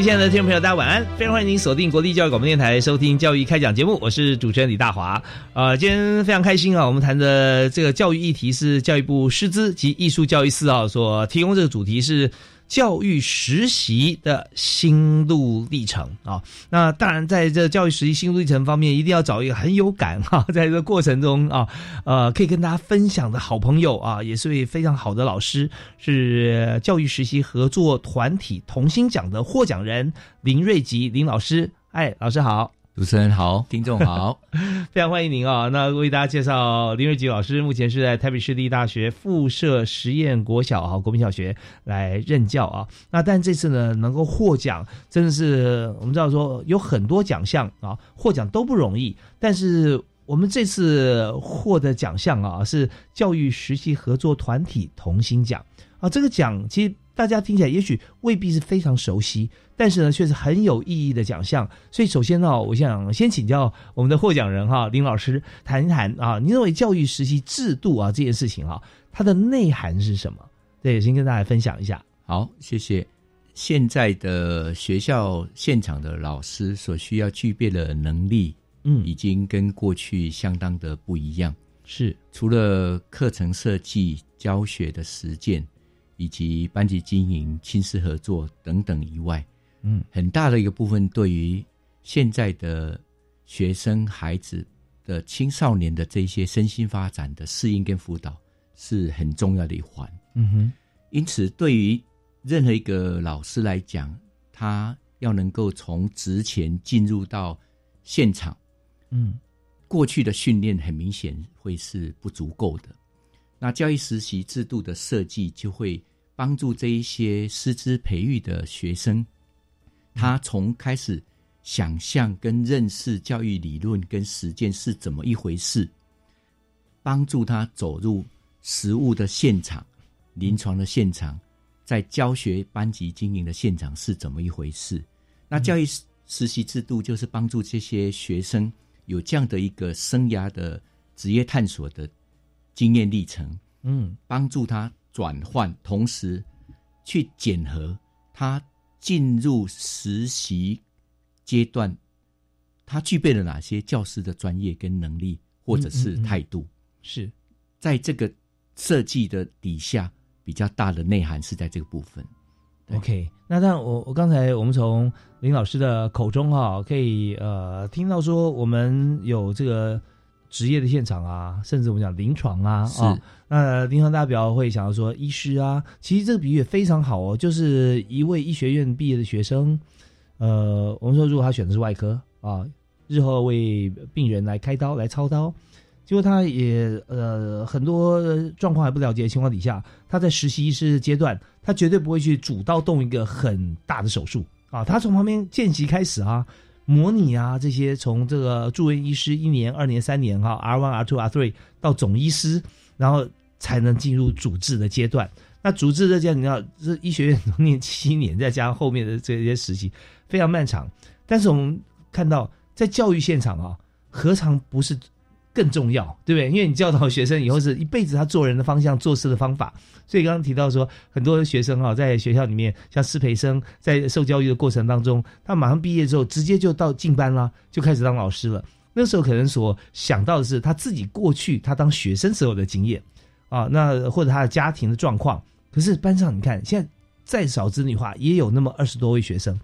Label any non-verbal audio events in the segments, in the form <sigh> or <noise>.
位亲爱的听众朋友，大家晚安！非常欢迎您锁定国立教育广播电台收听《教育开讲》节目，我是主持人李大华。呃，今天非常开心啊，我们谈的这个教育议题是教育部师资及艺术教育司啊所提供这个主题是。教育实习的心路历程啊，那当然在这教育实习心路历程方面，一定要找一个很有感哈，<laughs> 在这个过程中啊，呃，可以跟大家分享的好朋友啊，也是位非常好的老师，是教育实习合作团体同心奖的获奖人林瑞吉林老师。哎，老师好。主持人好，听众好，<laughs> 非常欢迎您啊！那为大家介绍林瑞吉老师，目前是在台北市立大学附设实验国小啊国民小学来任教啊。那但这次呢，能够获奖，真的是我们知道说有很多奖项啊，获奖都不容易。但是我们这次获得奖项啊，是教育实习合作团体同心奖啊。这个奖其实大家听起来也许未必是非常熟悉。但是呢，却是很有意义的奖项。所以，首先呢，我想先请教我们的获奖人哈林老师谈一谈啊，您认为教育实习制度啊这件事情啊，它的内涵是什么？对，先跟大家分享一下。好，谢谢。现在的学校现场的老师所需要具备的能力，嗯，已经跟过去相当的不一样。是，除了课程设计、教学的实践，以及班级经营、亲师合作等等以外。嗯，很大的一个部分对于现在的学生孩子的青少年的这些身心发展的适应跟辅导是很重要的一环。嗯哼，因此对于任何一个老师来讲，他要能够从职前进入到现场，嗯，过去的训练很明显会是不足够的。那教育实习制度的设计就会帮助这一些师资培育的学生。他从开始想象跟认识教育理论跟实践是怎么一回事，帮助他走入实物的现场、临床的现场，在教学班级经营的现场是怎么一回事。那教育实习制度就是帮助这些学生有这样的一个生涯的职业探索的经验历程，嗯，帮助他转换，同时去检核他。进入实习阶段，他具备了哪些教师的专业跟能力，或者是态度？是在这个设计的底下，比较大的内涵是在这个部分。OK，那但我我刚才我们从林老师的口中哈，可以呃听到说，我们有这个。职业的现场啊，甚至我们讲临床啊，啊，那临床代表会想要说医师啊，其实这个比喻也非常好哦，就是一位医学院毕业的学生，呃，我们说如果他选的是外科啊，日后为病人来开刀来操刀，结果他也呃很多状况还不了解的情况底下，他在实习医师阶段，他绝对不会去主刀动一个很大的手术啊，他从旁边见习开始啊。模拟啊，这些从这个住院医师一年、二年、三年哈，R one、R two、R three 到总医师，然后才能进入主治的阶段。那主治的阶段，你要这医学院念七年，再加上后面的这些实习，非常漫长。但是我们看到，在教育现场啊，何尝不是？更重要，对不对？因为你教导学生以后是一辈子他做人的方向、做事的方法。所以刚刚提到说，很多学生啊，在学校里面，像师培生，在受教育的过程当中，他马上毕业之后，直接就到进班了，就开始当老师了。那时候可能所想到的是他自己过去他当学生时候的经验，啊，那或者他的家庭的状况。可是班上你看，现在再少子女化，也有那么二十多位学生，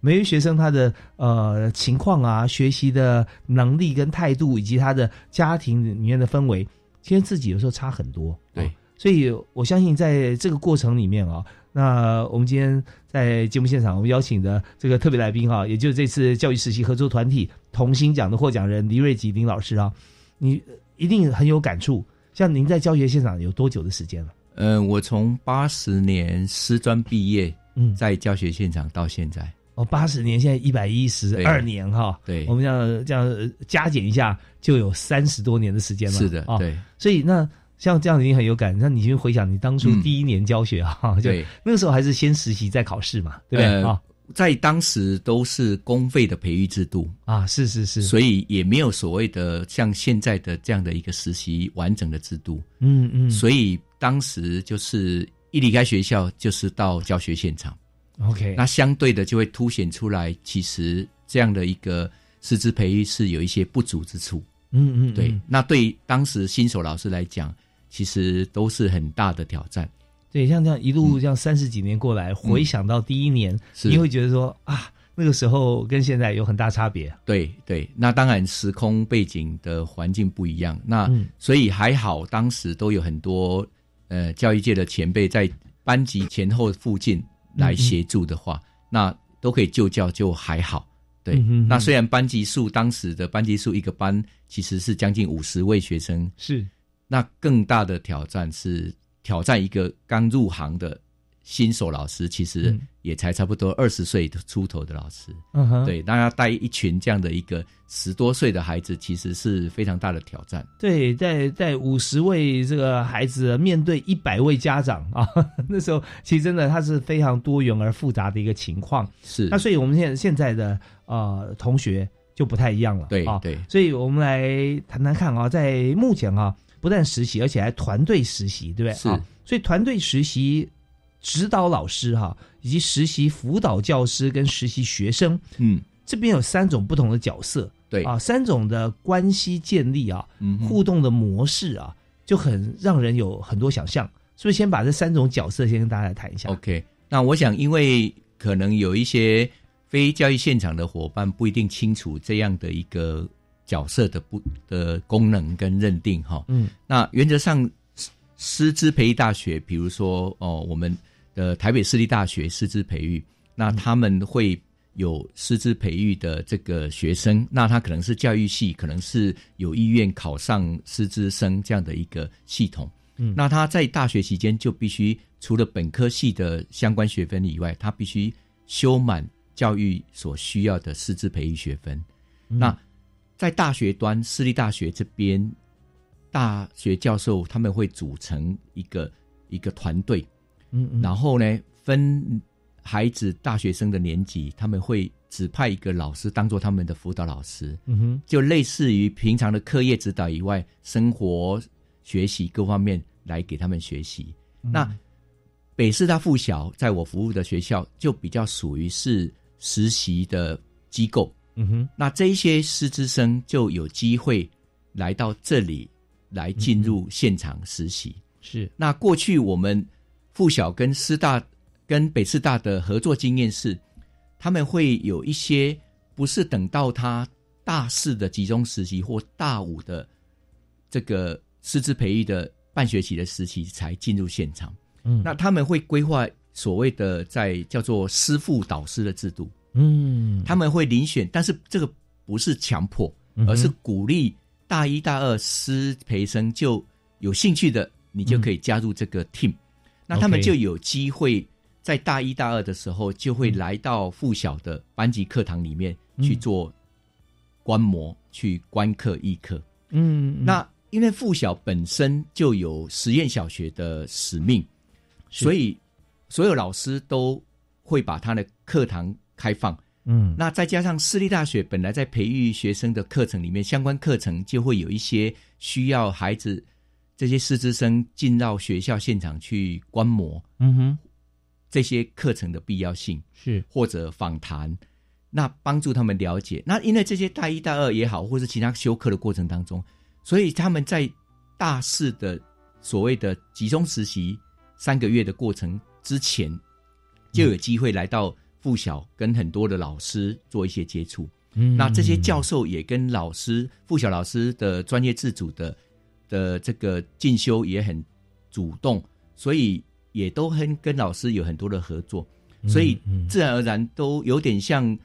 每位学生他的呃情况啊，学习的能力跟态度，以及他的家庭里面的氛围，其实自己有时候差很多。对，所以我相信在这个过程里面啊，那我们今天在节目现场，我们邀请的这个特别来宾哈，也就是这次教育实习合作团体同心奖的获奖人黎瑞吉林老师啊，你一定很有感触。像您在教学现场有多久的时间了？嗯，我从八十年师专毕业，嗯，在教学现场到现在，哦，八十年，现在一百一十二年哈，对，我们这样这样加减一下，就有三十多年的时间了，是的，对，所以那像这样已经很有感，那你就回想你当初第一年教学啊，<laughs> 对，那个时候还是先实习再考试嘛，对不对？啊？在当时都是公费的培育制度。啊，是是是，所以也没有所谓的像现在的这样的一个实习完整的制度，嗯嗯，所以当时就是一离开学校就是到教学现场，OK，那相对的就会凸显出来，其实这样的一个师资培育是有一些不足之处，嗯嗯，对，那对当时新手老师来讲，其实都是很大的挑战。对，像这样一路这样三十几年过来，回想到第一年，你会觉得说啊，那个时候跟现在有很大差别。对对，那当然时空背景的环境不一样，那所以还好，当时都有很多呃教育界的前辈在班级前后附近来协助的话，那都可以就教就还好。对，那虽然班级数当时的班级数一个班其实是将近五十位学生，是那更大的挑战是。挑战一个刚入行的新手老师，其实也才差不多二十岁出头的老师。嗯哼，对，大家带一群这样的一个十多岁的孩子，其实是非常大的挑战。对，在在五十位这个孩子面对一百位家长啊，<laughs> 那时候其实真的他是非常多元而复杂的一个情况。是，那所以我们现现在的呃同学就不太一样了。对对，所以我们来谈谈看啊，在目前啊。不但实习，而且还团队实习，对不对？是。所以团队实习指导老师哈，以及实习辅导教师跟实习学生，嗯，这边有三种不同的角色，对啊，三种的关系建立啊，嗯互动的模式啊，就很让人有很多想象。所以先把这三种角色先跟大家来谈一下。OK，那我想，因为可能有一些非教育现场的伙伴不一定清楚这样的一个。角色的不的功能跟认定哈，嗯，那原则上师资培育大学，比如说哦，我们的台北私立大学师资培育，那他们会有师资培育的这个学生，那他可能是教育系，可能是有意愿考上师资生这样的一个系统，嗯，那他在大学期间就必须除了本科系的相关学分以外，他必须修满教育所需要的师资培育学分，那。在大学端，私立大学这边，大学教授他们会组成一个一个团队，嗯，然后呢，分孩子大学生的年级，他们会指派一个老师当做他们的辅导老师，嗯哼，就类似于平常的课业指导以外，生活学习各方面来给他们学习。那北师大附小在我服务的学校，就比较属于是实习的机构。嗯哼，那这一些师资生就有机会来到这里来进入现场实习。是，那过去我们附小跟师大跟北师大的合作经验是，他们会有一些不是等到他大四的集中实习或大五的这个师资培育的半学期的实习才进入现场。嗯，那他们会规划所谓的在叫做师傅导师的制度。嗯，他们会遴选，但是这个不是强迫，而是鼓励大一、大二师培生就有兴趣的，你就可以加入这个 team。那他们就有机会在大一、大二的时候，就会来到附小的班级课堂里面去做观摩、去观课、议课。嗯，那因为附小本身就有实验小学的使命，所以所有老师都会把他的课堂。开放，嗯，那再加上私立大学本来在培育学生的课程里面，相关课程就会有一些需要孩子这些师资生进到学校现场去观摩，嗯哼，这些课程的必要性是或者访谈，那帮助他们了解。那因为这些大一、大二也好，或是其他修课的过程当中，所以他们在大四的所谓的集中实习三个月的过程之前，就有机会来到附小，跟很多的老师做一些接触。嗯，那这些教授也跟老师、附小老师的专业自主的的这个进修也很主动，所以也都很跟老师有很多的合作，所以自然而然都有点像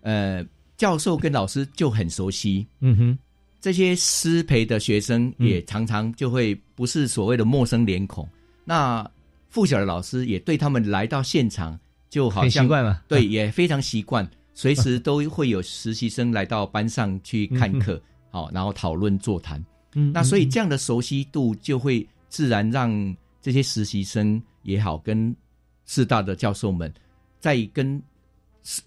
呃，教授跟老师就很熟悉。嗯哼。这些师培的学生也常常就会不是所谓的陌生脸孔，那附小的老师也对他们来到现场就好像习惯了，对，也非常习惯，随时都会有实习生来到班上去看课，好，然后讨论座谈。嗯，那所以这样的熟悉度就会自然让这些实习生也好，跟四大的教授们在跟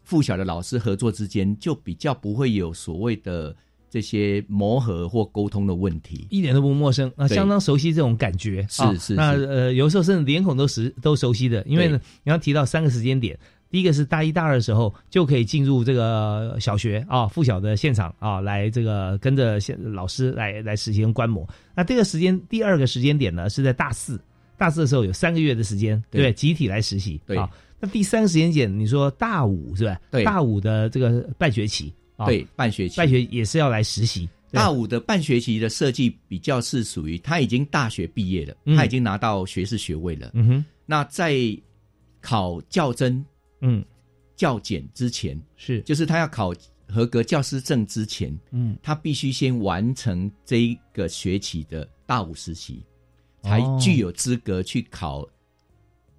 附小的老师合作之间，就比较不会有所谓的。这些磨合或沟通的问题，一点都不陌生，那相当熟悉这种感觉。是是，那呃，有时候甚至脸孔都熟都熟悉的。因为呢，你要提到三个时间点，第一个是大一、大二的时候就可以进入这个小学啊、附小的现场啊，来这个跟着现老师来来实行观摩。那这个时间，第二个时间点呢，是在大四，大四的时候有三个月的时间，对，集体来实习。对，那第三个时间点，你说大五是吧？对，大五的这个半学期。对，半学期，半学也是要来实习。大五的半学期的设计比较是属于他已经大学毕业了，他已经拿到学士学位了。嗯哼，那在考教甄、嗯，教检之前，是就是他要考合格教师证之前，嗯，他必须先完成这一个学期的大五实习，才具有资格去考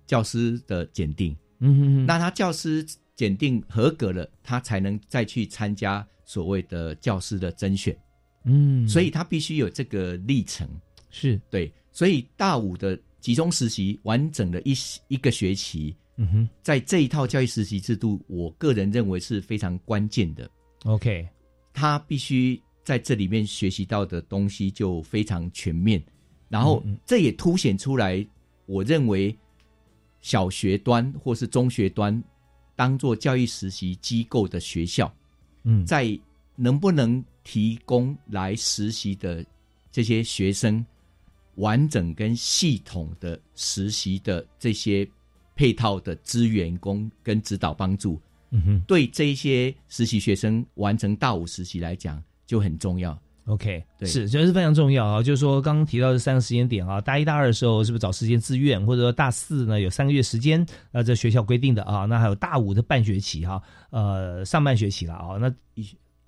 教师的检定。嗯哼，那他教师。检定合格了，他才能再去参加所谓的教师的甄选。嗯，所以他必须有这个历程。是对，所以大五的集中实习完整的一一个学期，嗯哼，在这一套教育实习制度，我个人认为是非常关键的。OK，他必须在这里面学习到的东西就非常全面，然后这也凸显出来，我认为小学端或是中学端。当做教育实习机构的学校，嗯，在能不能提供来实习的这些学生完整跟系统的实习的这些配套的资源工跟指导帮助，嗯哼，对这些实习学生完成大五实习来讲就很重要。OK，是，这是非常重要啊。就是说，刚刚提到这三个时间点啊，大一、大二的时候是不是找时间自愿，或者说大四呢有三个月时间，那，这学校规定的啊。那还有大五的半学期哈，呃，上半学期了啊。那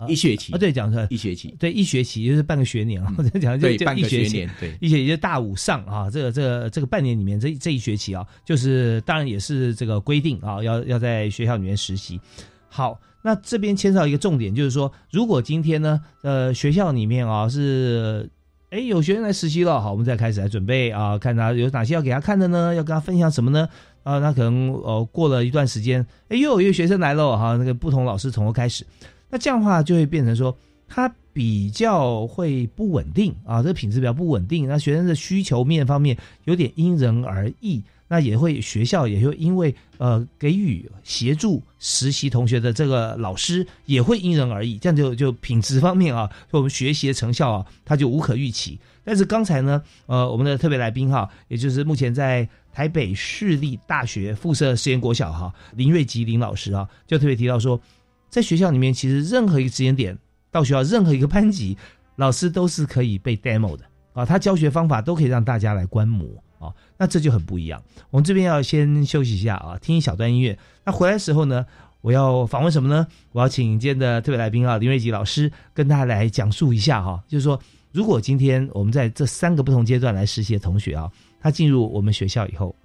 一一学期啊，对，讲出来一学期，对，一学期就是半个学年啊。我讲就就一学年，对，一学期就大五上啊。这个这个这个半年里面，这这一学期啊，就是当然也是这个规定啊，要要在学校里面实习。好。那这边牵涉到一个重点，就是说，如果今天呢，呃，学校里面啊是，哎，有学生来实习了，好，我们再开始来准备啊，看他有哪些要给他看的呢？要跟他分享什么呢？啊，那可能呃过了一段时间，哎，又有一个学生来了，哈，那个不同老师从头开始，那这样的话就会变成说，他比较会不稳定啊，这个品质比较不稳定，那学生的需求面方面有点因人而异。那也会学校也会因为呃给予协助实习同学的这个老师也会因人而异，这样就就品质方面啊，我们学习的成效啊，它就无可预期。但是刚才呢，呃，我们的特别来宾哈，也就是目前在台北市立大学附设实验国小哈林瑞吉林老师啊，就特别提到说，在学校里面其实任何一个时间点到学校任何一个班级，老师都是可以被 demo 的啊，他教学方法都可以让大家来观摩。啊，那这就很不一样。我们这边要先休息一下啊，听一小段音乐。那回来的时候呢，我要访问什么呢？我要请今天的特别来宾啊，林瑞吉老师跟大家来讲述一下哈，就是说，如果今天我们在这三个不同阶段来实习的同学啊，他进入我们学校以后，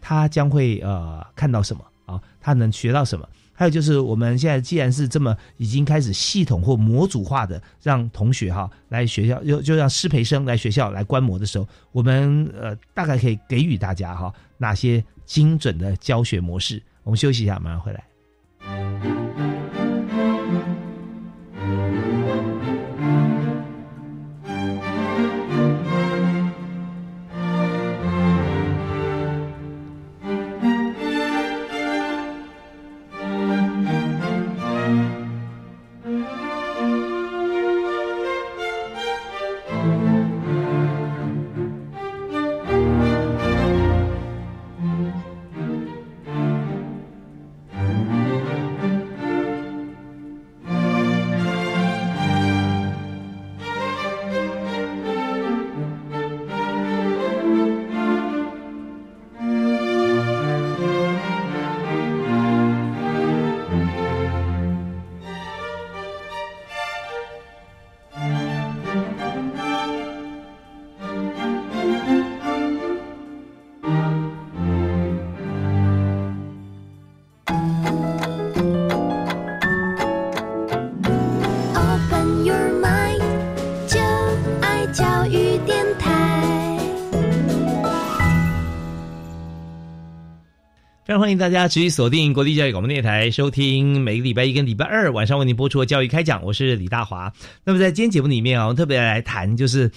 他将会呃看到什么啊？他能学到什么？还有就是，我们现在既然是这么已经开始系统或模组化的让同学哈来学校，就就让师培生来学校来观摩的时候，我们呃大概可以给予大家哈哪些精准的教学模式？我们休息一下，马上回来。欢迎大家持续锁定国立教育广播电台，收听每个礼拜一跟礼拜二晚上为您播出的教育开讲，我是李大华。那么在今天节目里面啊，我们特别来谈，就是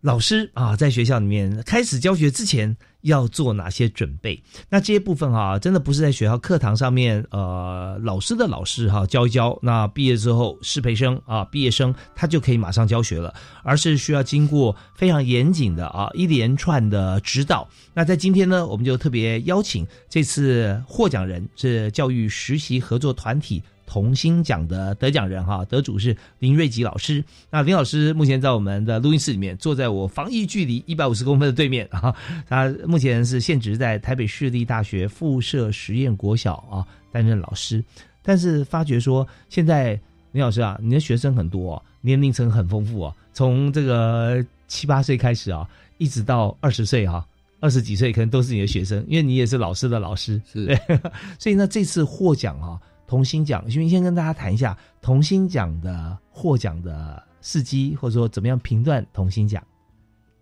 老师啊，在学校里面开始教学之前。要做哪些准备？那这些部分啊，真的不是在学校课堂上面，呃，老师的老师哈教一教，那毕业之后适培生啊，毕业生他就可以马上教学了，而是需要经过非常严谨的啊一连串的指导。那在今天呢，我们就特别邀请这次获奖人是教育实习合作团体。童心奖的得奖人哈，得主是林瑞吉老师。那林老师目前在我们的录音室里面，坐在我防疫距离一百五十公分的对面啊。他目前是现职在台北市立大学附设实验国小啊担任老师。但是发觉说，现在林老师啊，你的学生很多，年龄层很丰富啊，从这个七八岁开始啊，一直到二十岁哈，二十几岁可能都是你的学生，因为你也是老师的老师。是，<laughs> 所以呢，这次获奖哈。童心奖，先先跟大家谈一下童心奖的获奖的事迹，或者说怎么样评断童心奖。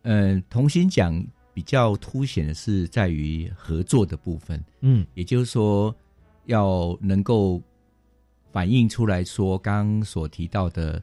嗯，童心奖比较凸显的是在于合作的部分，嗯，也就是说要能够反映出来说，刚刚所提到的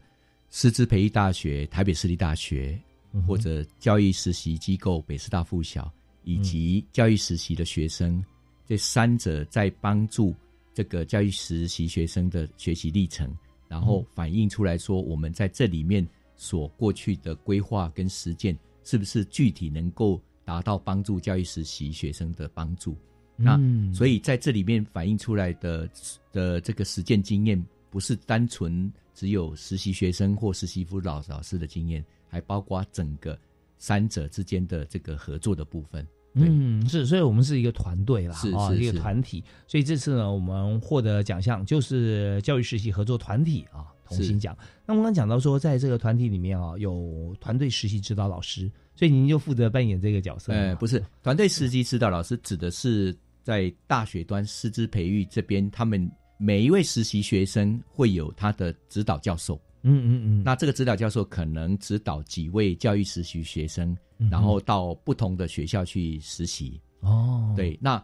师资培育大学、台北市立大学，或者教育实习机构北师大附小，以及教育实习的学生，这三者在帮助。这个教育实习学生的学习历程，然后反映出来说，我们在这里面所过去的规划跟实践，是不是具体能够达到帮助教育实习学生的帮助？那所以在这里面反映出来的的这个实践经验，不是单纯只有实习学生或实习辅导老师的经验，还包括整个三者之间的这个合作的部分。嗯，是，所以我们是一个团队啦，啊，一个团体。所以这次呢，我们获得奖项就是教育实习合作团体啊，同心奖。那我们刚讲到说，在这个团体里面啊，有团队实习指导老师，所以您就负责扮演这个角色。呃，不是，团队实习指导老师指的是在大学端师资培育这边，他们每一位实习学生会有他的指导教授。嗯嗯嗯，那这个指导教授可能指导几位教育实习学生，然后到不同的学校去实习。哦，对，那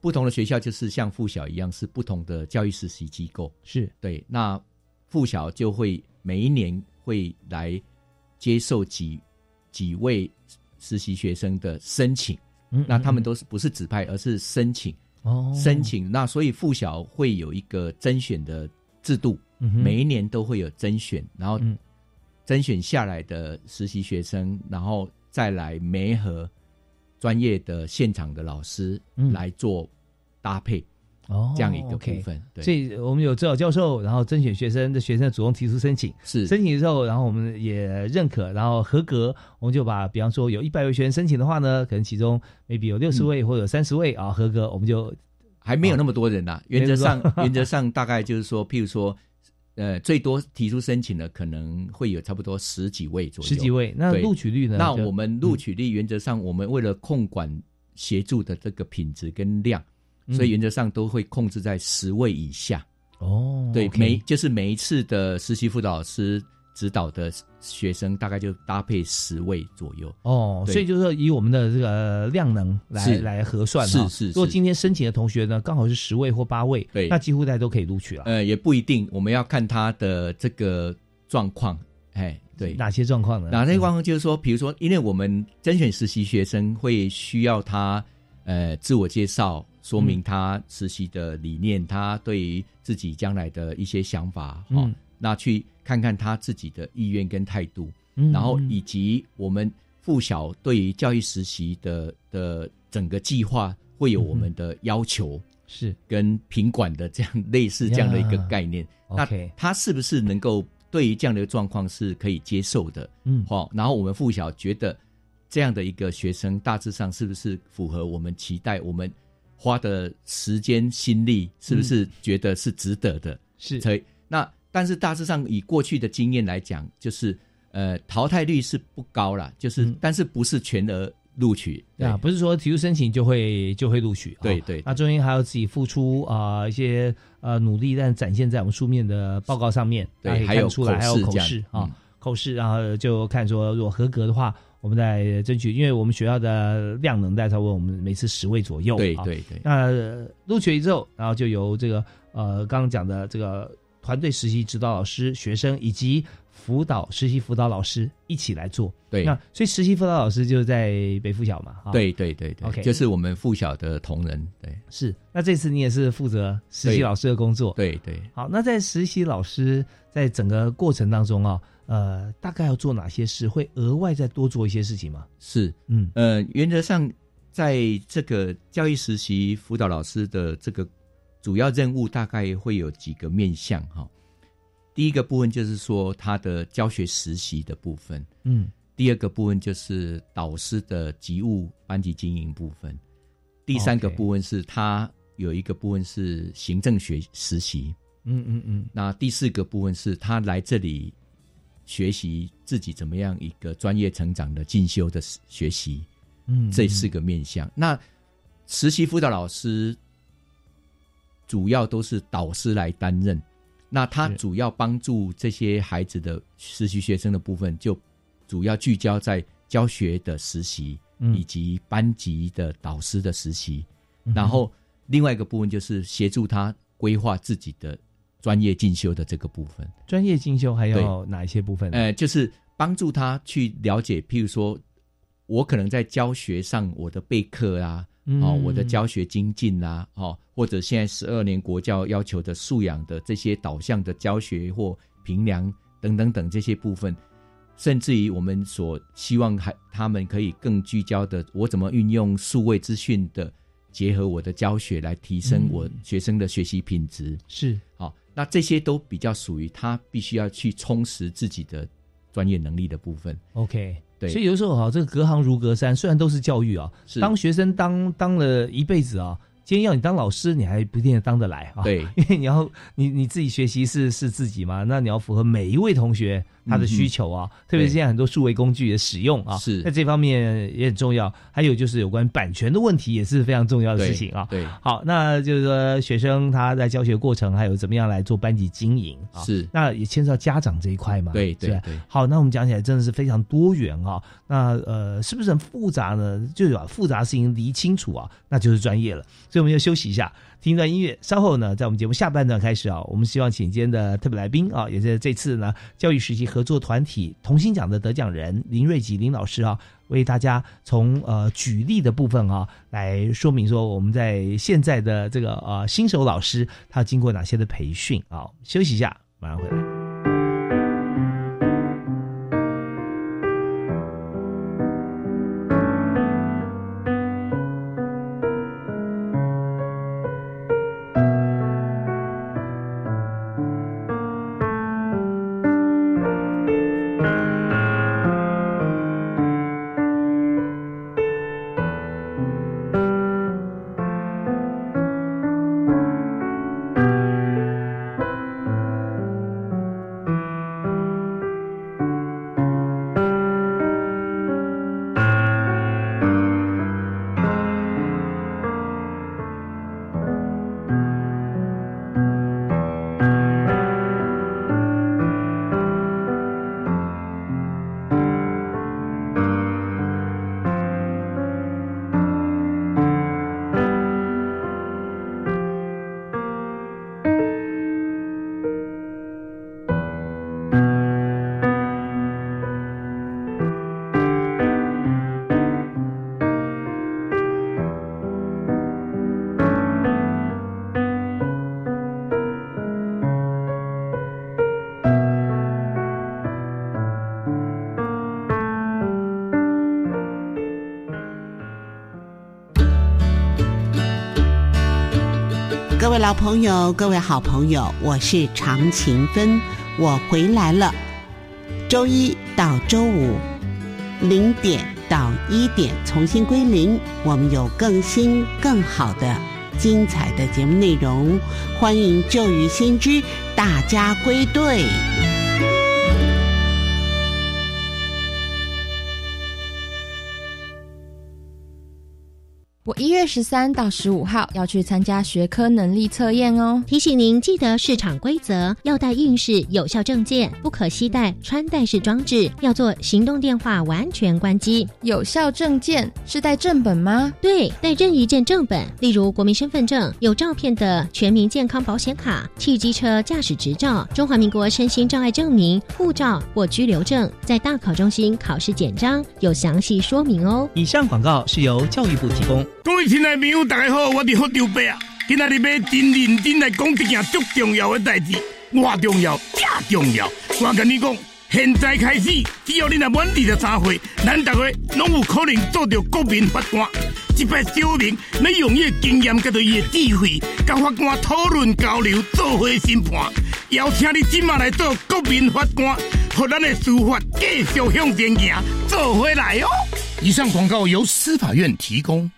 不同的学校就是像附小一样，是不同的教育实习机构。是对，那附小就会每一年会来接受几几位实习学生的申请。嗯，那他们都是不是指派，而是申请。哦，申请。那所以附小会有一个甄选的制度。每一年都会有甄选，然后甄选下来的实习学生，然后再来媒合专业的现场的老师来做搭配，哦，这样一个部分。对。所以我们有指导教授，然后甄选学生的学生主动提出申请，是。申请之后，然后我们也认可，然后合格，我们就把，比方说有一百位学生申请的话呢，可能其中 maybe 有六十位或者三十位啊合格，我们就还没有那么多人呐。原则上，<laughs> 原则上大概就是说，譬如说。呃，最多提出申请的可能会有差不多十几位左右，十几位。那录取率呢？那我们录取率原则上，我们为了控管协助的这个品质跟量，所以原则上都会控制在十位以下。哦，对，每就是每一次的实习辅导师。指导的学生大概就搭配十位左右哦，所以就是说以我们的这个量能来来核算是是。如果今天申请的同学呢，刚好是十位或八位，对，那几乎大家都可以录取了。呃，也不一定，我们要看他的这个状况。哎，对，哪些状况呢？哪些状况就是说，比如说，因为我们甄选实习学生会需要他呃自我介绍，说明他实习的理念，他对于自己将来的一些想法，嗯。那去看看他自己的意愿跟态度，然后以及我们附小对于教育实习的的整个计划会有我们的要求，是跟品管的这样类似这样的一个概念。那他是不是能够对于这样的状况是可以接受的？嗯，好。然后我们附小觉得这样的一个学生大致上是不是符合我们期待？我们花的时间心力是不是觉得是值得的？是，所以那。但是大致上以过去的经验来讲，就是呃淘汰率是不高了，就是但是不是全额录取啊，不是说提出申请就会就会录取，对对，那中间还要自己付出啊一些呃努力，但展现在我们书面的报告上面，对，还有出来还有口试啊，口试然后就看说如果合格的话。我我们再争取，因为我们学校的量能在差不多我们每次十位左右。对对对。那录取之后，然后就由这个呃刚刚讲的这个团队实习指导老师、学生以及。辅导实习辅导老师一起来做，对，那所以实习辅导老师就是在北附小嘛，对对对对，OK，就是我们附小的同仁，对，是。那这次你也是负责实习老师的工作，对对。好，那在实习老师在整个过程当中啊，呃，大概要做哪些事？会额外再多做一些事情吗？是，嗯呃，原则上在这个教育实习辅导老师的这个主要任务，大概会有几个面向哈。第一个部分就是说他的教学实习的部分，嗯，第二个部分就是导师的职务班级经营部分，第三个部分是他有一个部分是行政学实习，嗯嗯嗯，那第四个部分是他来这里学习自己怎么样一个专业成长的进修的学习，嗯，这四个面向。那实习辅导老师主要都是导师来担任。那他主要帮助这些孩子的实习学生的部分，就主要聚焦在教学的实习，以及班级的导师的实习。然后另外一个部分就是协助他规划自己的专业进修的这个部分。专业进修还有哪一些部分？呃，就是帮助他去了解，譬如说，我可能在教学上我的备课啊。哦，我的教学精进啦，哦，或者现在十二年国教要求的素养的这些导向的教学或评量等等等这些部分，甚至于我们所希望还他们可以更聚焦的，我怎么运用数位资讯的结合我的教学来提升我学生的学习品质，是好，那这些都比较属于他必须要去充实自己的专业能力的部分。OK。对，所以有时候哈，这个隔行如隔山，虽然都是教育啊，当学生当当了一辈子啊。今天要你当老师，你还不一定当得来啊。对，<laughs> 因为你要你你自己学习是是自己嘛，那你要符合每一位同学他的需求啊。特别是现在很多数位工具的使用啊，是在这方面也很重要。还有就是有关版权的问题也是非常重要的事情啊。对，好，那就是说学生他在教学过程还有怎么样来做班级经营啊？是，那也牵涉到家长这一块嘛？对对对。好，那我们讲起来真的是非常多元啊。那呃，是不是很复杂呢？就把复杂事情理清楚啊，那就是专业了。所以我们就休息一下，听一段音乐。稍后呢，在我们节目下半段开始啊，我们希望请今天的特别来宾啊，也是这次呢教育实习合作团体同心奖的得奖人林瑞吉林老师啊，为大家从呃举例的部分啊，来说明说我们在现在的这个呃新手老师他经过哪些的培训啊。休息一下，马上回来。好朋友，各位好朋友，我是常勤芬，我回来了。周一到周五零点到一点重新归零，我们有更新更好的精彩的节目内容，欢迎旧雨新知大家归队。月十三到十五号要去参加学科能力测验哦。提醒您记得市场规则，要带应试有效证件，不可携带穿戴式装置，要做行动电话完全关机。有效证件是带正本吗？对，带任意一件正本，例如国民身份证、有照片的全民健康保险卡、汽机车驾驶执照、中华民国身心障碍证明、护照或居留证，在大考中心考试简章有详细说明哦。以上广告是由教育部提供。各位亲爱的朋友，大家好，我是福州伯啊！今仔日要真认真来讲一件足重要的代志，我重要，正重要。我跟你讲，现在开始，只要你若满二十三岁，咱大家拢有可能做到国民法官。一摆小明你用伊的经验，甲着伊的智慧，甲法官讨论交流，做伙审判。邀请你今晚来做国民法官，和咱的司法继续向前行，做回来哦。以上广告由司法院提供。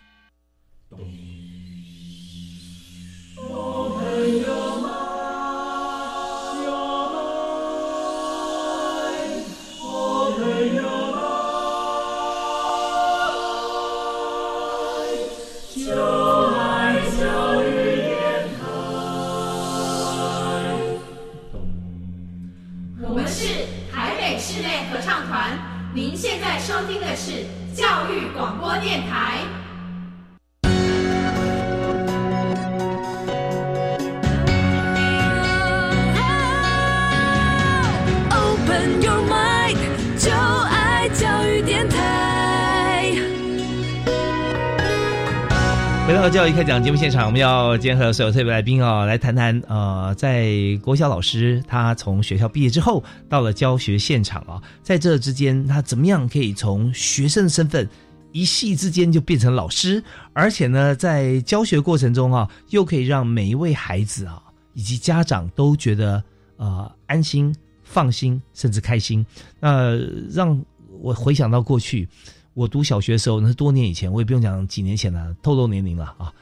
教育开讲节目现场，我们要今天和所有特别来宾啊，来谈谈呃，在国小老师他从学校毕业之后，到了教学现场啊，在这之间他怎么样可以从学生的身份一夕之间就变成老师，而且呢，在教学过程中啊，又可以让每一位孩子啊以及家长都觉得呃安心、放心，甚至开心。那让我回想到过去。我读小学的时候，那是多年以前，我也不用讲几年前了，透露年龄了啊，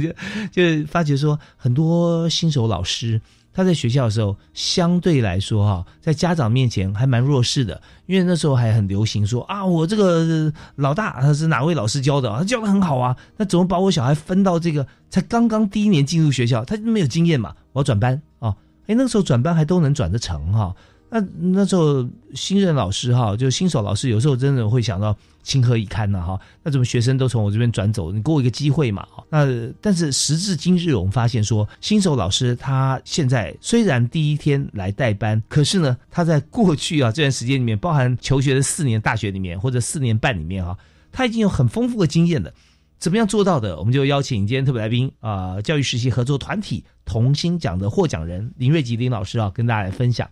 就 <laughs> 就发觉说，很多新手老师他在学校的时候，相对来说哈，在家长面前还蛮弱势的，因为那时候还很流行说啊，我这个老大他是哪位老师教的，他教的很好啊，那怎么把我小孩分到这个才刚刚第一年进入学校，他没有经验嘛，我要转班啊，哎，那个时候转班还都能转得成哈。那那时候新任老师哈，就新手老师，有时候真的会想到情何以堪呢哈？那怎么学生都从我这边转走？你给我一个机会嘛？哈那但是时至今日，我们发现说，新手老师他现在虽然第一天来代班，可是呢，他在过去啊这段时间里面，包含求学的四年大学里面或者四年半里面哈，他已经有很丰富的经验了。怎么样做到的？我们就邀请今天特别来宾啊，教育实习合作团体同心奖的获奖人林瑞吉林老师啊，跟大家来分享。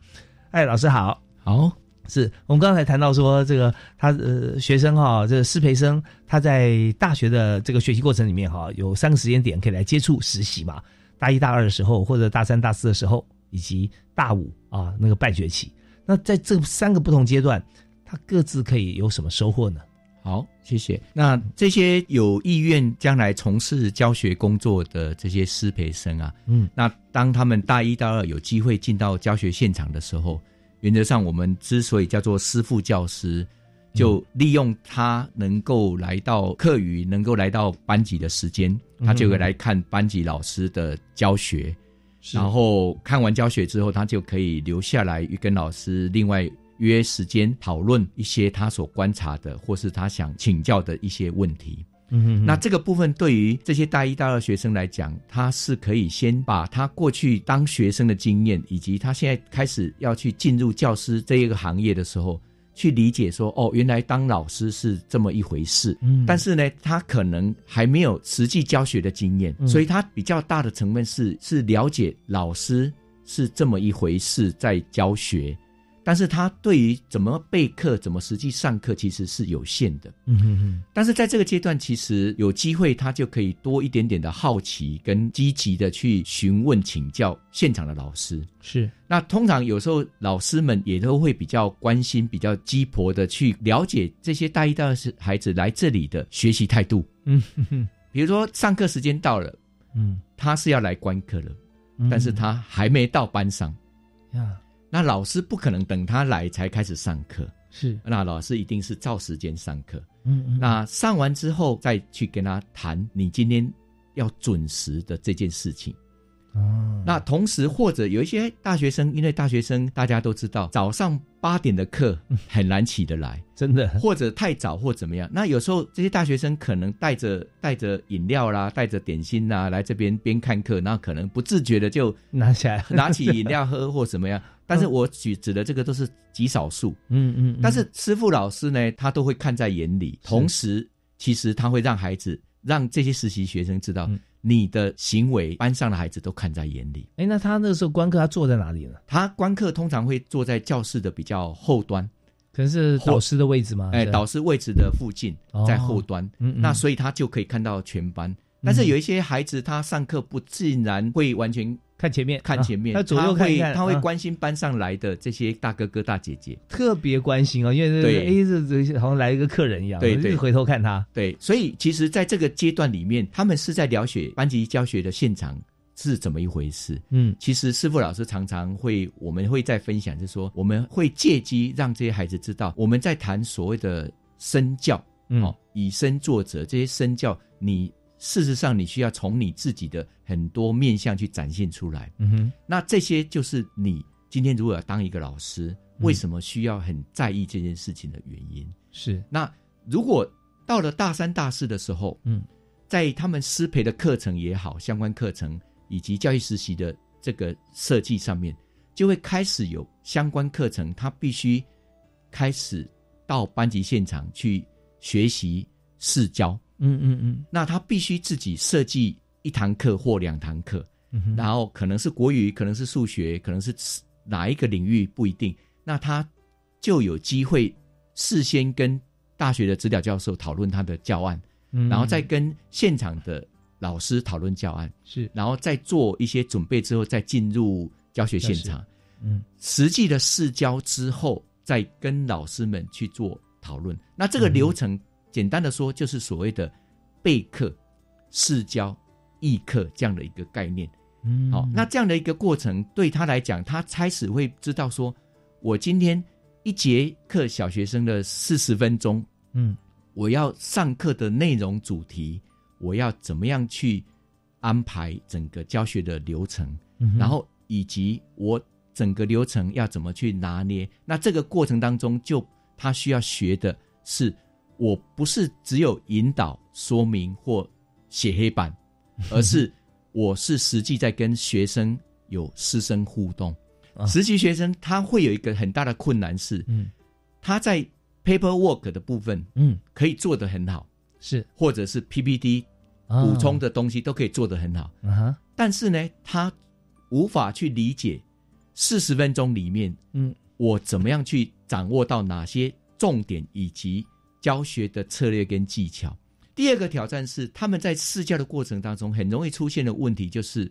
哎，老师好，好，是我们刚才谈到说，这个他呃学生哈，这个师培生他在大学的这个学习过程里面哈，有三个时间点可以来接触实习嘛，大一大二的时候，或者大三大四的时候，以及大五啊那个半学期。那在这三个不同阶段，他各自可以有什么收获呢？好，谢谢。那这些有意愿将来从事教学工作的这些师培生啊，嗯，那当他们大一、大二有机会进到教学现场的时候，原则上我们之所以叫做师傅教师，就利用他能够来到课余、能够来到班级的时间，他就会来看班级老师的教学，然后看完教学之后，他就可以留下来跟老师另外。约时间讨论一些他所观察的，或是他想请教的一些问题。嗯，那这个部分对于这些大一、大二学生来讲，他是可以先把他过去当学生的经验，以及他现在开始要去进入教师这一个行业的时候，去理解说，哦，原来当老师是这么一回事。嗯，但是呢，他可能还没有实际教学的经验，所以他比较大的成分是是了解老师是这么一回事，在教学。但是他对于怎么备课、怎么实际上课，其实是有限的。嗯哼哼。但是在这个阶段，其实有机会，他就可以多一点点的好奇，跟积极的去询问、请教现场的老师。是。那通常有时候老师们也都会比较关心、比较鸡婆的去了解这些大一、大二孩子来这里的学习态度。嗯哼哼。比如说上课时间到了，嗯，他是要来观课了，但是他还没到班上。呀。那老师不可能等他来才开始上课，是，那老师一定是照时间上课。嗯嗯，那上完之后再去跟他谈，你今天要准时的这件事情。哦，那同时或者有一些大学生，因为大学生大家都知道，早上八点的课很难起得来，真的，或者太早或怎么样。那有时候这些大学生可能带着带着饮料啦，带着点心啦来这边边看课，那可能不自觉的就拿起来拿起饮料喝或怎么样。但是我举指的这个都是极少数，嗯嗯。但是师傅老师呢，他都会看在眼里，同时其实他会让孩子让这些实习学生知道。你的行为，班上的孩子都看在眼里。哎，那他那个时候观课，他坐在哪里呢？他观课通常会坐在教室的比较后端，可能是导师的位置吗？哎，导师位置的附近，在后端。嗯，那所以他就可以看到全班。但是有一些孩子，他上课不自然会完全。看前面，看前面，他左右看一看，他会关心班上来的这些大哥哥大姐姐，特别关心哦，因为对，哎，这这好像来一个客人一样，对对，回头看他，对，所以其实在这个阶段里面，他们是在了解班级教学的现场是怎么一回事。嗯，其实师傅老师常常会，我们会在分享，就是说，我们会借机让这些孩子知道，我们在谈所谓的身教，哦，以身作则，这些身教你。事实上，你需要从你自己的很多面向去展现出来。嗯哼，那这些就是你今天如果要当一个老师，为什么需要很在意这件事情的原因。是，那如果到了大三、大四的时候，嗯，在他们师培的课程也好，相关课程以及教育实习的这个设计上面，就会开始有相关课程，他必须开始到班级现场去学习试教。嗯嗯嗯，那他必须自己设计一堂课或两堂课，然后可能是国语，可能是数学，可能是哪一个领域不一定。那他就有机会事先跟大学的指导教授讨论他的教案，然后再跟现场的老师讨论教案，是，然后再做一些准备之后，再进入教学现场。嗯，实际的试教之后，再跟老师们去做讨论。那这个流程。简单的说，就是所谓的备课、试教、议课这样的一个概念。嗯，好，那这样的一个过程对他来讲，他开始会知道说，我今天一节课小学生的四十分钟，嗯，我要上课的内容主题，我要怎么样去安排整个教学的流程，然后以及我整个流程要怎么去拿捏。那这个过程当中，就他需要学的是。我不是只有引导、说明或写黑板，<laughs> 而是我是实际在跟学生有师生互动。实习学生他会有一个很大的困难是，嗯，他在 paperwork 的部分，嗯，可以做得很好，是。或者是 PPT 补充的东西都可以做得很好，啊但是呢，他无法去理解四十分钟里面，嗯，我怎么样去掌握到哪些重点以及。教学的策略跟技巧。第二个挑战是，他们在试教的过程当中，很容易出现的问题就是，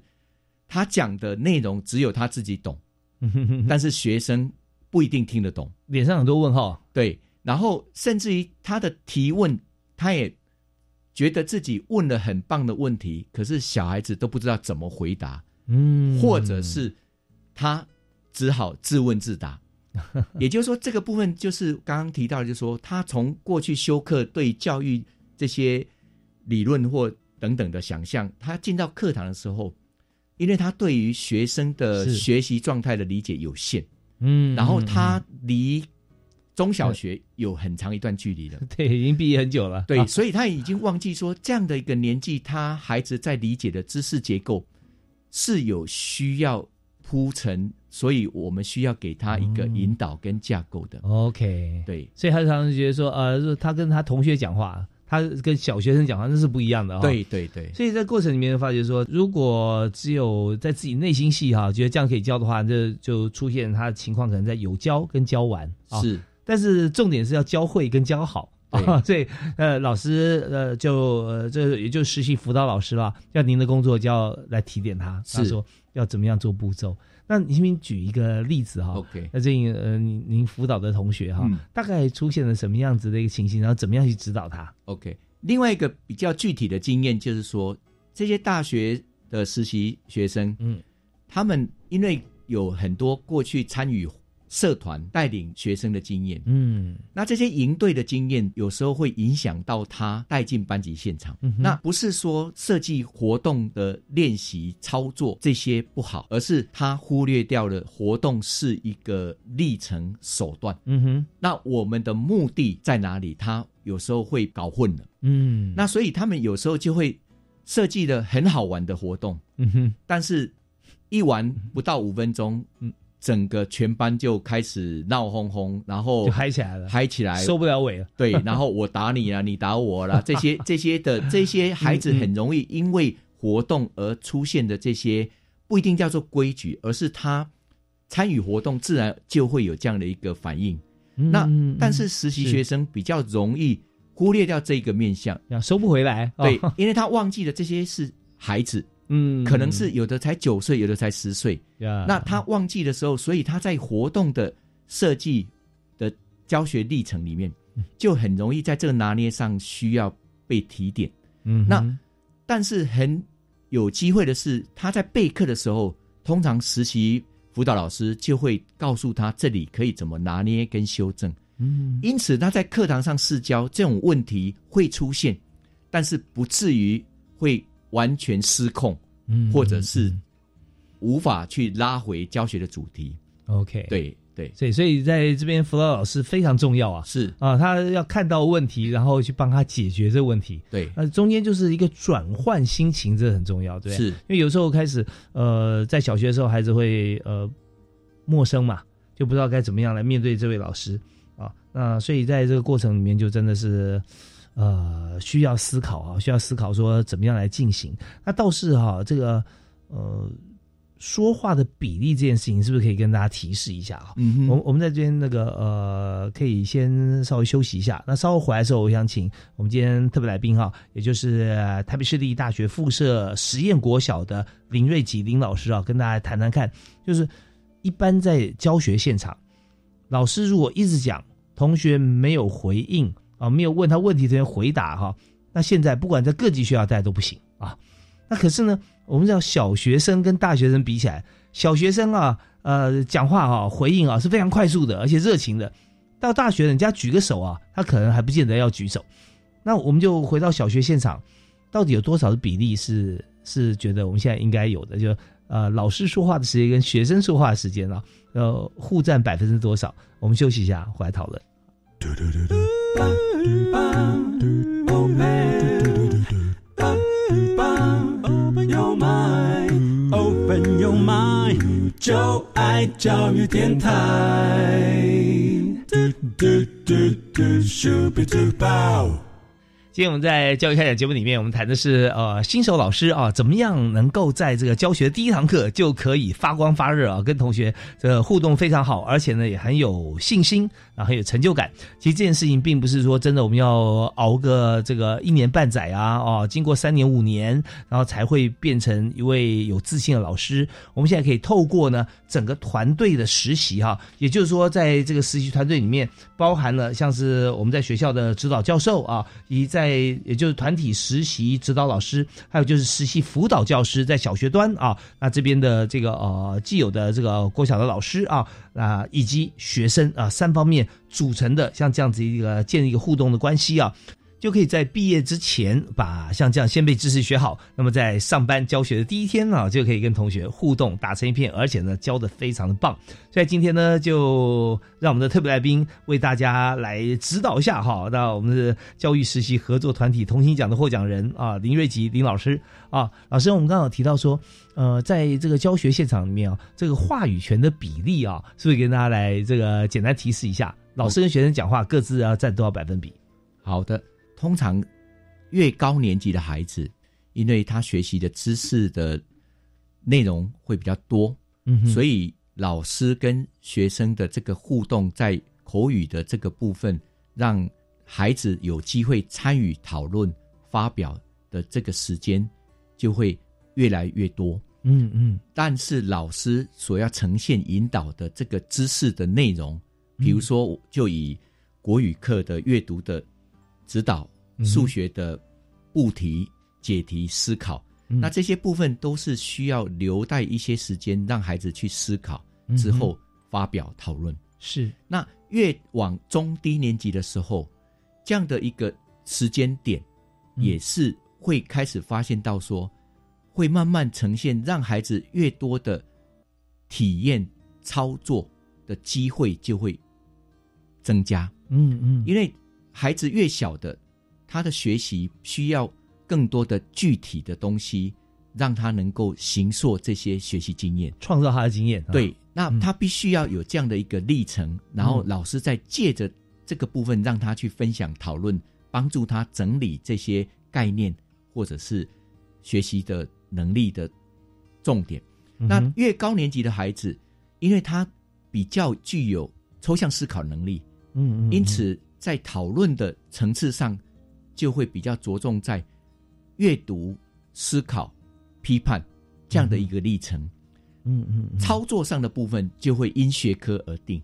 他讲的内容只有他自己懂，<laughs> 但是学生不一定听得懂，脸上很多问号。对，然后甚至于他的提问，他也觉得自己问了很棒的问题，可是小孩子都不知道怎么回答，嗯，或者是他只好自问自答。<laughs> 也就是说，这个部分就是刚刚提到，就是说，他从过去修课对教育这些理论或等等的想象，他进到课堂的时候，因为他对于学生的学习状态的理解有限，嗯，然后他离中小学有很长一段距离了，<laughs> 对，已经毕业很久了，<laughs> 对，所以他已经忘记说，这样的一个年纪，他孩子在理解的知识结构是有需要铺陈。所以我们需要给他一个引导跟架构的。OK，对，所以他常常觉得说，呃，他跟他同学讲话，他跟小学生讲话那是不一样的。对对对。所以在过程里面发觉说，如果只有在自己内心戏哈，觉得这样可以教的话，这就出现他的情况可能在有教跟教完。是。但是重点是要教会跟教好啊。<laughs> 所以呃，老师呃就呃这也就实习辅导老师了，要您的工作就要来提点他，他说要怎么样做步骤。那您先边举一个例子哈，OK，那这呃，您您辅导的同学哈，大概出现了什么样子的一个情形，然后怎么样去指导他？OK，另外一个比较具体的经验就是说，这些大学的实习学生，嗯，他们因为有很多过去参与社团带领学生的经验，嗯，那这些营队的经验有时候会影响到他带进班级现场。那不是说设计活动的练习操作这些不好，而是他忽略掉了活动是一个历程手段。嗯哼，那我们的目的在哪里？他有时候会搞混了。嗯，那所以他们有时候就会设计的很好玩的活动。嗯哼，但是一玩不到五分钟，嗯。整个全班就开始闹哄哄，然后就嗨起来了，嗨起来，收不了尾了。<laughs> 对，然后我打你啊，你打我了，<laughs> 这些这些的这些孩子很容易因为活动而出现的这些，不一定叫做规矩，而是他参与活动自然就会有这样的一个反应。那但是实习学生比较容易忽略掉这个面相，收不回来。对，因为他忘记了这些是孩子。嗯，可能是有的才九岁，有的才十岁。那他忘记的时候，所以他在活动的设计的教学历程里面，就很容易在这个拿捏上需要被提点。嗯，那但是很有机会的是，他在备课的时候，通常实习辅导老师就会告诉他这里可以怎么拿捏跟修正。嗯，因此他在课堂上试教这种问题会出现，但是不至于会。完全失控，嗯，或者是无法去拉回教学的主题。OK，对对，所以所以在这边辅导老师非常重要啊，是。啊，他要看到问题，然后去帮他解决这个问题。对，那中间就是一个转换心情，这很重要，对，是。因为有时候开始呃，在小学的时候，孩子会呃陌生嘛，就不知道该怎么样来面对这位老师。啊，那所以在这个过程里面，就真的是。呃，需要思考啊，需要思考说怎么样来进行。那倒是哈，这个呃，说话的比例这件事情，是不是可以跟大家提示一下啊？嗯，我我们在这边那个呃，可以先稍微休息一下。那稍后回来的时候，我想请我们今天特别来宾哈，也就是台北市立大学附设实验国小的林瑞吉林老师啊，跟大家谈谈看，就是一般在教学现场，老师如果一直讲，同学没有回应。啊，没有问他问题，这边回答哈。那现在不管在各级学校带都不行啊。那可是呢，我们知道小学生跟大学生比起来，小学生啊，呃，讲话啊，回应啊是非常快速的，而且热情的。到大学人家举个手啊，他可能还不见得要举手。那我们就回到小学现场，到底有多少的比例是是觉得我们现在应该有的？就呃，老师说话的时间跟学生说话的时间啊，呃，互占百分之多少？我们休息一下，回来讨论。对对对对 Open your mind, open your mind，就爱教育电台。今天我们在教育开讲节目里面，我们谈的是呃新手老师啊，怎么样能够在这个教学第一堂课就可以发光发热啊，跟同学的互动非常好，而且呢也很有信心。啊，很有成就感。其实这件事情并不是说真的，我们要熬个这个一年半载啊，哦，经过三年五年，然后才会变成一位有自信的老师。我们现在可以透过呢整个团队的实习哈，也就是说，在这个实习团队里面，包含了像是我们在学校的指导教授啊，以及在也就是团体实习指导老师，还有就是实习辅导教师在小学端啊，那这边的这个呃既有的这个郭晓的老师啊。啊，以及学生啊，三方面组成的，像这样子一个建立一个互动的关系啊。就可以在毕业之前把像这样先辈知识学好，那么在上班教学的第一天啊，就可以跟同学互动打成一片，而且呢教的非常的棒。所以今天呢，就让我们的特别来宾为大家来指导一下哈。那我们的教育实习合作团体同心奖的获奖人啊，林瑞吉林老师啊，老师，我们刚好提到说，呃，在这个教学现场里面啊，这个话语权的比例啊，是不是跟大家来这个简单提示一下？老师跟学生讲话各自要占多少百分比？好的。通常越高年级的孩子，因为他学习的知识的内容会比较多，嗯，所以老师跟学生的这个互动，在口语的这个部分，让孩子有机会参与讨论、发表的这个时间就会越来越多，嗯嗯。但是老师所要呈现、引导的这个知识的内容，比如说，就以国语课的阅读的。指导数学的布题、解题、思考，那这些部分都是需要留待一些时间让孩子去思考之后发表讨论。是，那越往中低年级的时候，这样的一个时间点，也是会开始发现到说，会慢慢呈现，让孩子越多的体验操作的机会就会增加。嗯嗯，因为孩子越小的，他的学习需要更多的具体的东西，让他能够形塑这些学习经验，创造他的经验。对。那他必须要有这样的一个历程，然后老师再借着这个部分让他去分享讨论，帮助他整理这些概念或者是学习的能力的重点。那越高年级的孩子，因为他比较具有抽象思考能力，嗯嗯，因此在讨论的层次上就会比较着重在阅读、思考、批判这样的一个历程。嗯嗯，操作上的部分就会因学科而定，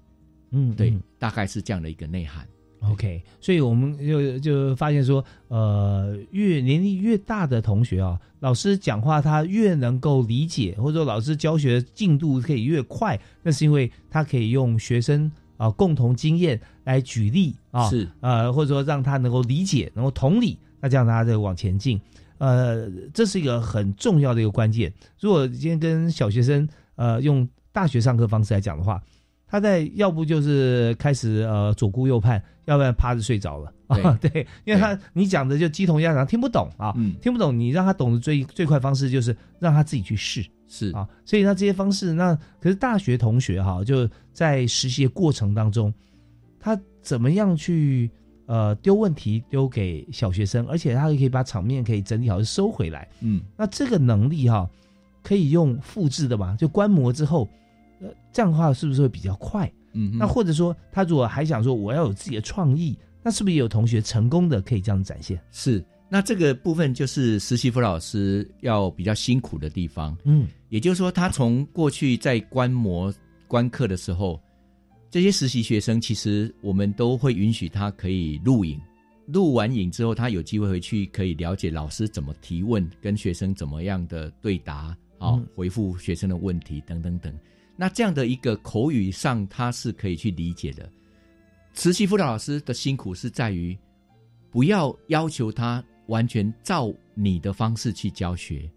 嗯，对，大概是这样的一个内涵。OK，所以我们就就发现说，呃，越年龄越大的同学啊，老师讲话他越能够理解，或者说老师教学进度可以越快，那是因为他可以用学生啊共同经验来举例啊，是呃，或者说让他能够理解，能够同理，那这样他就往前进。呃，这是一个很重要的一个关键。如果今天跟小学生呃用大学上课方式来讲的话，他在要不就是开始呃左顾右盼，要不然趴着睡着了啊。<laughs> 对，因为他你讲的就鸡同鸭讲，听不懂啊，听不懂。你让他懂的最最快方式就是让他自己去试，是啊。所以那这些方式，那可是大学同学哈，就在实习的过程当中，他怎么样去？呃，丢问题丢给小学生，而且他也可以把场面可以整理好收回来。嗯，那这个能力哈，可以用复制的嘛？就观摩之后，呃，这样的话是不是会比较快？嗯，那或者说他如果还想说我要有自己的创意，那是不是也有同学成功的可以这样展现？是，那这个部分就是实习辅导老师要比较辛苦的地方。嗯，也就是说，他从过去在观摩观课的时候。这些实习学生，其实我们都会允许他可以录影，录完影之后，他有机会回去可以了解老师怎么提问，跟学生怎么样的对答，啊，回复学生的问题等等等。那这样的一个口语上，他是可以去理解的。实习辅导老师的辛苦是在于，不要要求他完全照你的方式去教学，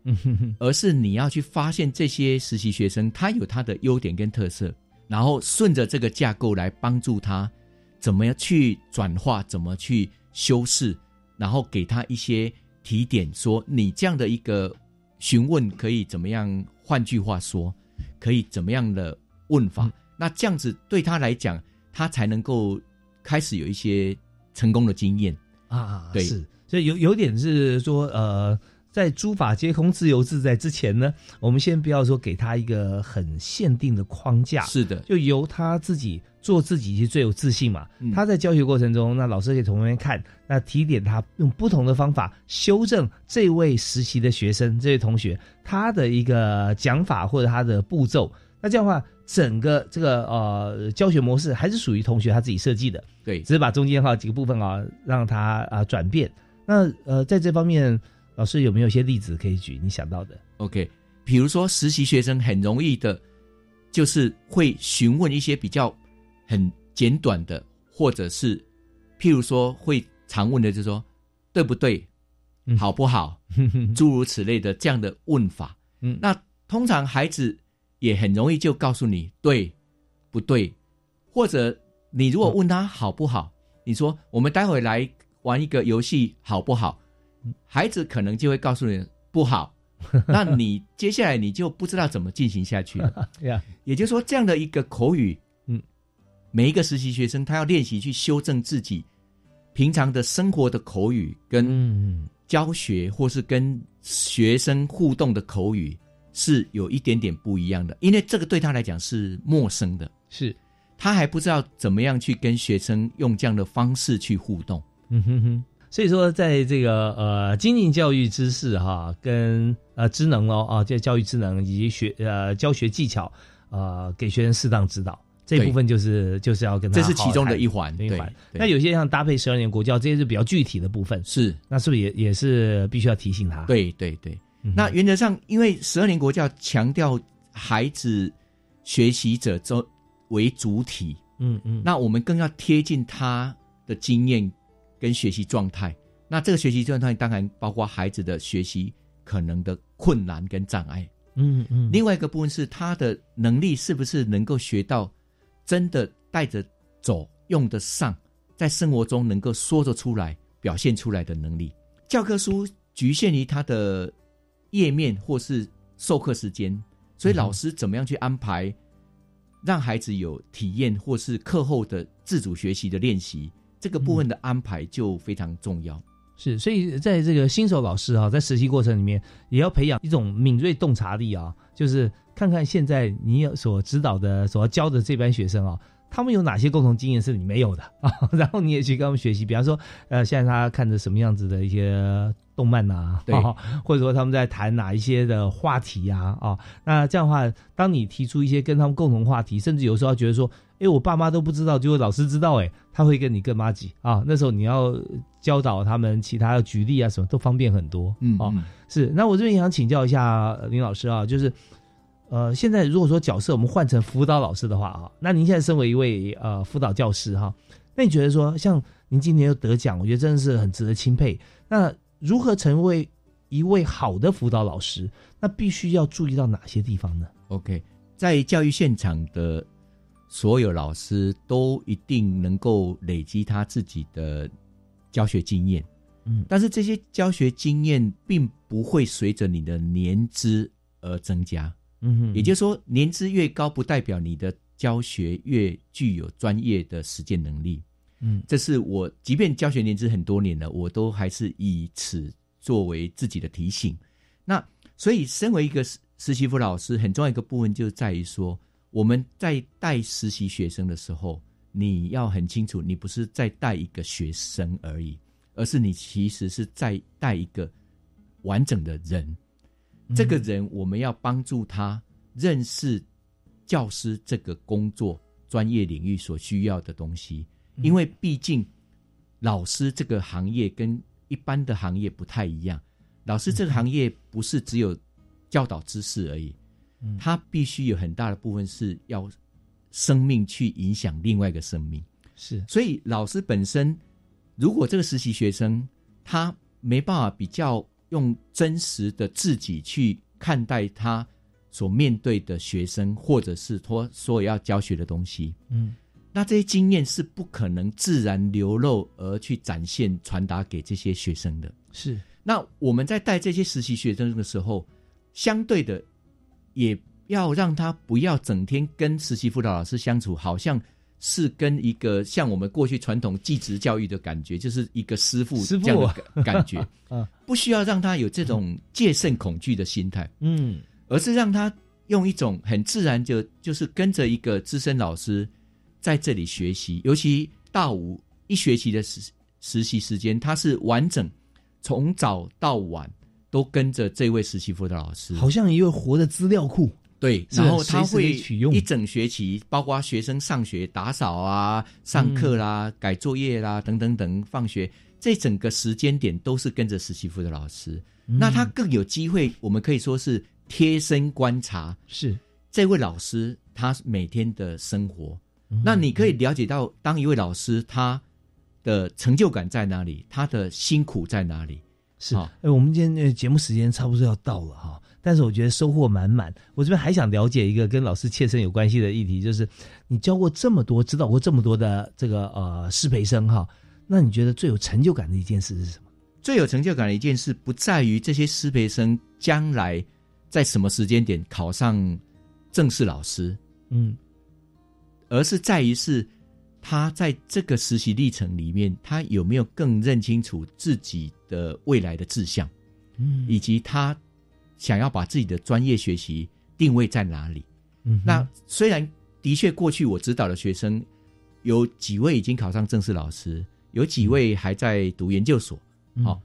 而是你要去发现这些实习学生他有他的优点跟特色。然后顺着这个架构来帮助他，怎么样去转化，怎么去修饰，然后给他一些提点，说你这样的一个询问可以怎么样？换句话说，可以怎么样的问法？那这样子对他来讲，他才能够开始有一些成功的经验啊。对，所以有有点是说呃。在诸法皆空、自由自在之前呢，我们先不要说给他一个很限定的框架，是的，就由他自己做自己，其实最有自信嘛。他在教学过程中，那老师可以从旁边看，那提点他用不同的方法修正这位实习的学生、这位同学他的一个讲法或者他的步骤。那这样的话，整个这个呃教学模式还是属于同学他自己设计的，对，只是把中间哈几个部分啊让他啊转变。那呃在这方面。老师有没有一些例子可以举？你想到的？OK，比如说实习学生很容易的，就是会询问一些比较很简短的，或者是譬如说会常问的，就是说对不对，好不好，<laughs> 诸如此类的这样的问法。嗯，那通常孩子也很容易就告诉你对不对，或者你如果问他好不好，你说我们待会来玩一个游戏好不好？孩子可能就会告诉你不好，<laughs> 那你接下来你就不知道怎么进行下去了。<laughs> 也就是说，这样的一个口语，嗯，每一个实习学生他要练习去修正自己平常的生活的口语，跟教学或是跟学生互动的口语是有一点点不一样的，因为这个对他来讲是陌生的，是他还不知道怎么样去跟学生用这样的方式去互动。嗯哼哼。所以说，在这个呃，精进教育知识哈，跟呃，职能哦啊，这教育职能以及学呃教学技巧啊，给学生适当指导，这部分就是就是要跟他这是其中的一环一环。那有些像搭配十二年国教，这些是比较具体的部分，是那是不是也也是必须要提醒他？对对对。那原则上，因为十二年国教强调孩子学习者中为主体，嗯嗯，那我们更要贴近他的经验跟学习状态。那这个学习状态当然包括孩子的学习可能的困难跟障碍。嗯嗯，另外一个部分是他的能力是不是能够学到真的带着走用得上，在生活中能够说得出来、表现出来的能力。教科书局限于他的页面或是授课时间，所以老师怎么样去安排，让孩子有体验或是课后的自主学习的练习，这个部分的安排就非常重要。是，所以在这个新手老师啊，在实习过程里面，也要培养一种敏锐洞察力啊，就是看看现在你所指导的、所要教的这班学生啊，他们有哪些共同经验是你没有的 <laughs> 啊，然后你也去跟他们学习。比方说，呃，现在他看着什么样子的一些动漫呐，对，或者说他们在谈哪一些的话题呀，啊，那这样的话，当你提出一些跟他们共同话题，甚至有时候觉得说。哎，我爸妈都不知道，结果老师知道，哎，他会跟你更妈几啊。那时候你要教导他们其他的举例啊，什么都方便很多。嗯，哦，是。那我这边也想请教一下林老师啊，就是，呃，现在如果说角色我们换成辅导老师的话啊，那您现在身为一位呃辅导教师哈，那你觉得说，像您今年又得奖，我觉得真的是很值得钦佩。那如何成为一位好的辅导老师？那必须要注意到哪些地方呢？OK，在教育现场的。所有老师都一定能够累积他自己的教学经验，嗯，但是这些教学经验并不会随着你的年资而增加，嗯，也就是说，年资越高，不代表你的教学越具有专业的实践能力，嗯，这是我即便教学年资很多年了，我都还是以此作为自己的提醒。那所以，身为一个实实习辅导老师，很重要一个部分就在于说。我们在带实习学生的时候，你要很清楚，你不是在带一个学生而已，而是你其实是在带一个完整的人。这个人，我们要帮助他认识教师这个工作专业领域所需要的东西，因为毕竟老师这个行业跟一般的行业不太一样。老师这个行业不是只有教导知识而已。他必须有很大的部分是要生命去影响另外一个生命，是。所以老师本身，如果这个实习学生他没办法比较用真实的自己去看待他所面对的学生，或者是说所有要教学的东西，嗯，那这些经验是不可能自然流露而去展现传达给这些学生的。是。那我们在带这些实习学生的时候，相对的。也要让他不要整天跟实习辅导老师相处，好像是跟一个像我们过去传统继职教育的感觉，就是一个师傅这样的感 <laughs> 觉。不需要让他有这种戒慎恐惧的心态，嗯，而是让他用一种很自然就就是跟着一个资深老师在这里学习。尤其大五一学期的实实习时间，他是完整从早到晚。都跟着这位实习辅导老师，好像一个活的资料库。对，然后他会一整学期，包括学生上学、打扫啊、上课啦、改作业啦等等等，放学。这整个时间点都是跟着实习辅导老师。那他更有机会，我们可以说是贴身观察，是。这位老师他每天的生活。那你可以了解到，当一位老师他的成就感在哪里，他的辛苦在哪里。是，哎，我们今天节目时间差不多要到了哈，但是我觉得收获满满。我这边还想了解一个跟老师切身有关系的议题，就是你教过这么多，指导过这么多的这个呃师培生哈，那你觉得最有成就感的一件事是什么？最有成就感的一件事，不在于这些师培生将来在什么时间点考上正式老师，嗯，而是在于是。他在这个实习历程里面，他有没有更认清楚自己的未来的志向，嗯，以及他想要把自己的专业学习定位在哪里？嗯，那虽然的确过去我指导的学生有几位已经考上正式老师，有几位还在读研究所，好，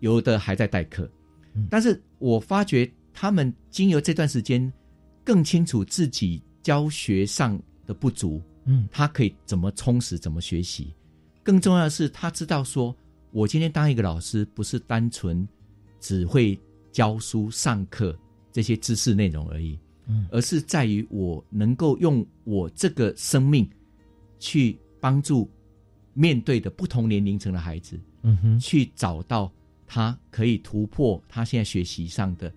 有的还在代课，但是我发觉他们经由这段时间更清楚自己教学上的不足。嗯，他可以怎么充实，怎么学习？更重要的是，他知道说，我今天当一个老师，不是单纯只会教书、上课这些知识内容而已。嗯而是在于我能够用我这个生命去帮助面对的不同年龄层的孩子，嗯哼，去找到他可以突破他现在学习上的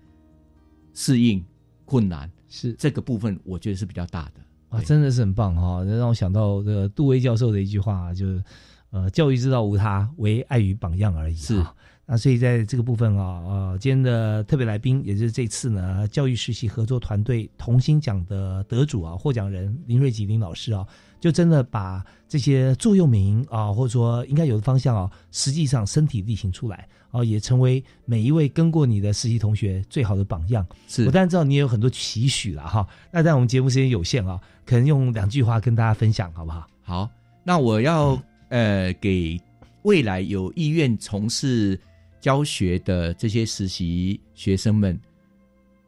适应困难，是这个部分，我觉得是比较大的。啊，真的是很棒哈！让我想到这个杜威教授的一句话，就是呃，教育之道无他，唯爱与榜样而已。是。那所以在这个部分啊，呃，今天的特别来宾，也就是这次呢教育实习合作团队同心奖的得主啊，获奖人林瑞吉林老师啊，就真的把这些座右铭啊，或者说应该有的方向啊，实际上身体力行出来啊，也成为每一位跟过你的实习同学最好的榜样。是我当然知道你也有很多期许了哈，那但我们节目时间有限啊，可能用两句话跟大家分享好不好？好，那我要呃给未来有意愿从事。教学的这些实习学生们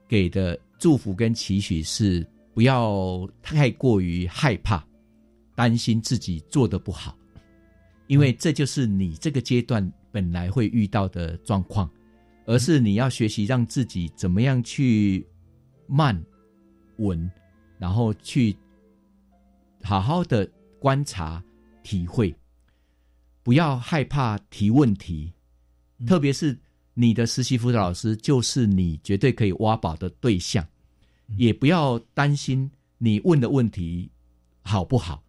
给的祝福跟期许是：不要太过于害怕、担心自己做的不好，因为这就是你这个阶段本来会遇到的状况，而是你要学习让自己怎么样去慢、稳，然后去好好的观察、体会，不要害怕提问题。特别是你的实习辅导老师，就是你绝对可以挖宝的对象，也不要担心你问的问题好不好，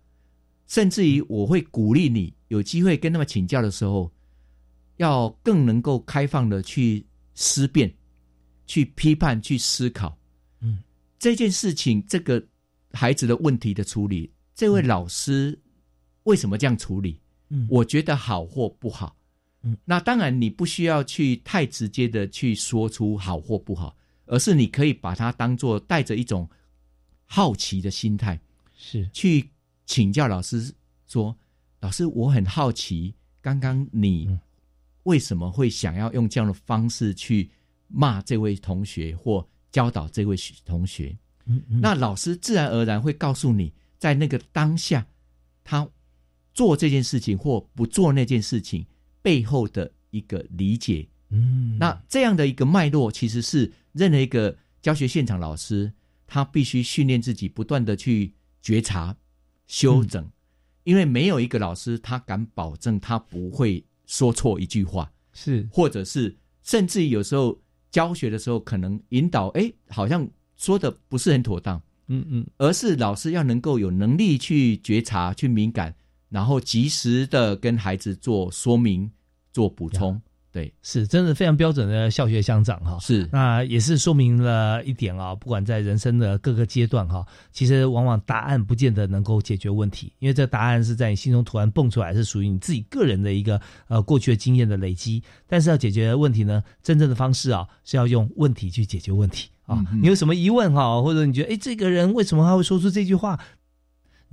甚至于我会鼓励你有机会跟他们请教的时候，要更能够开放的去思辨、去批判、去思考。嗯，这件事情，这个孩子的问题的处理，这位老师为什么这样处理？嗯，我觉得好或不好。那当然，你不需要去太直接的去说出好或不好，而是你可以把它当做带着一种好奇的心态，是去请教老师说：“老师，我很好奇，刚刚你为什么会想要用这样的方式去骂这位同学或教导这位同学？”嗯，那老师自然而然会告诉你，在那个当下，他做这件事情或不做那件事情。背后的一个理解，嗯，那这样的一个脉络，其实是任何一个教学现场老师，他必须训练自己，不断的去觉察、修整，因为没有一个老师他敢保证他不会说错一句话，是，或者是甚至有时候教学的时候，可能引导，哎，好像说的不是很妥当，嗯嗯，而是老师要能够有能力去觉察、去敏感。然后及时的跟孩子做说明、做补充，对，是真的非常标准的校学相长哈。是，那也是说明了一点啊，不管在人生的各个阶段哈，其实往往答案不见得能够解决问题，因为这答案是在你心中突然蹦出来，是属于你自己个人的一个呃过去的经验的累积。但是要解决问题呢，真正的方式啊，是要用问题去解决问题啊。你有什么疑问哈，或者你觉得哎，这个人为什么他会说出这句话？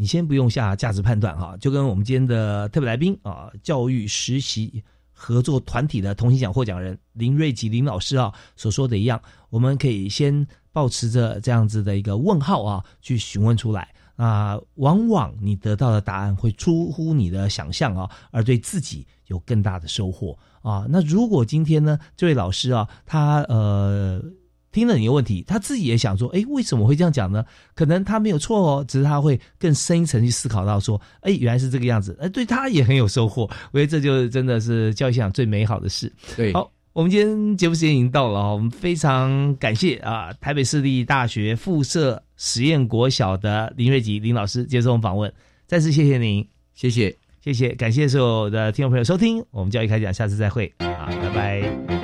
你先不用下价值判断哈，就跟我们今天的特别来宾啊，教育实习合作团体的同心奖获奖人林瑞吉林老师啊所说的一样，我们可以先保持着这样子的一个问号啊，去询问出来啊，往往你得到的答案会出乎你的想象啊，而对自己有更大的收获啊。那如果今天呢，这位老师啊，他呃。听了你的问题，他自己也想说：“哎，为什么会这样讲呢？可能他没有错哦，只是他会更深一层去思考到说：，哎，原来是这个样子。哎，对他也很有收获。我觉得这就真的是教育现场最美好的事。对，好，我们今天节目时间已经到了啊，我们非常感谢啊，台北市立大学附设实验国小的林瑞吉林老师接受我们访问，再次谢谢您，谢谢，谢谢，感谢所有的听众朋友收听，我们教育开讲，下次再会啊，拜拜。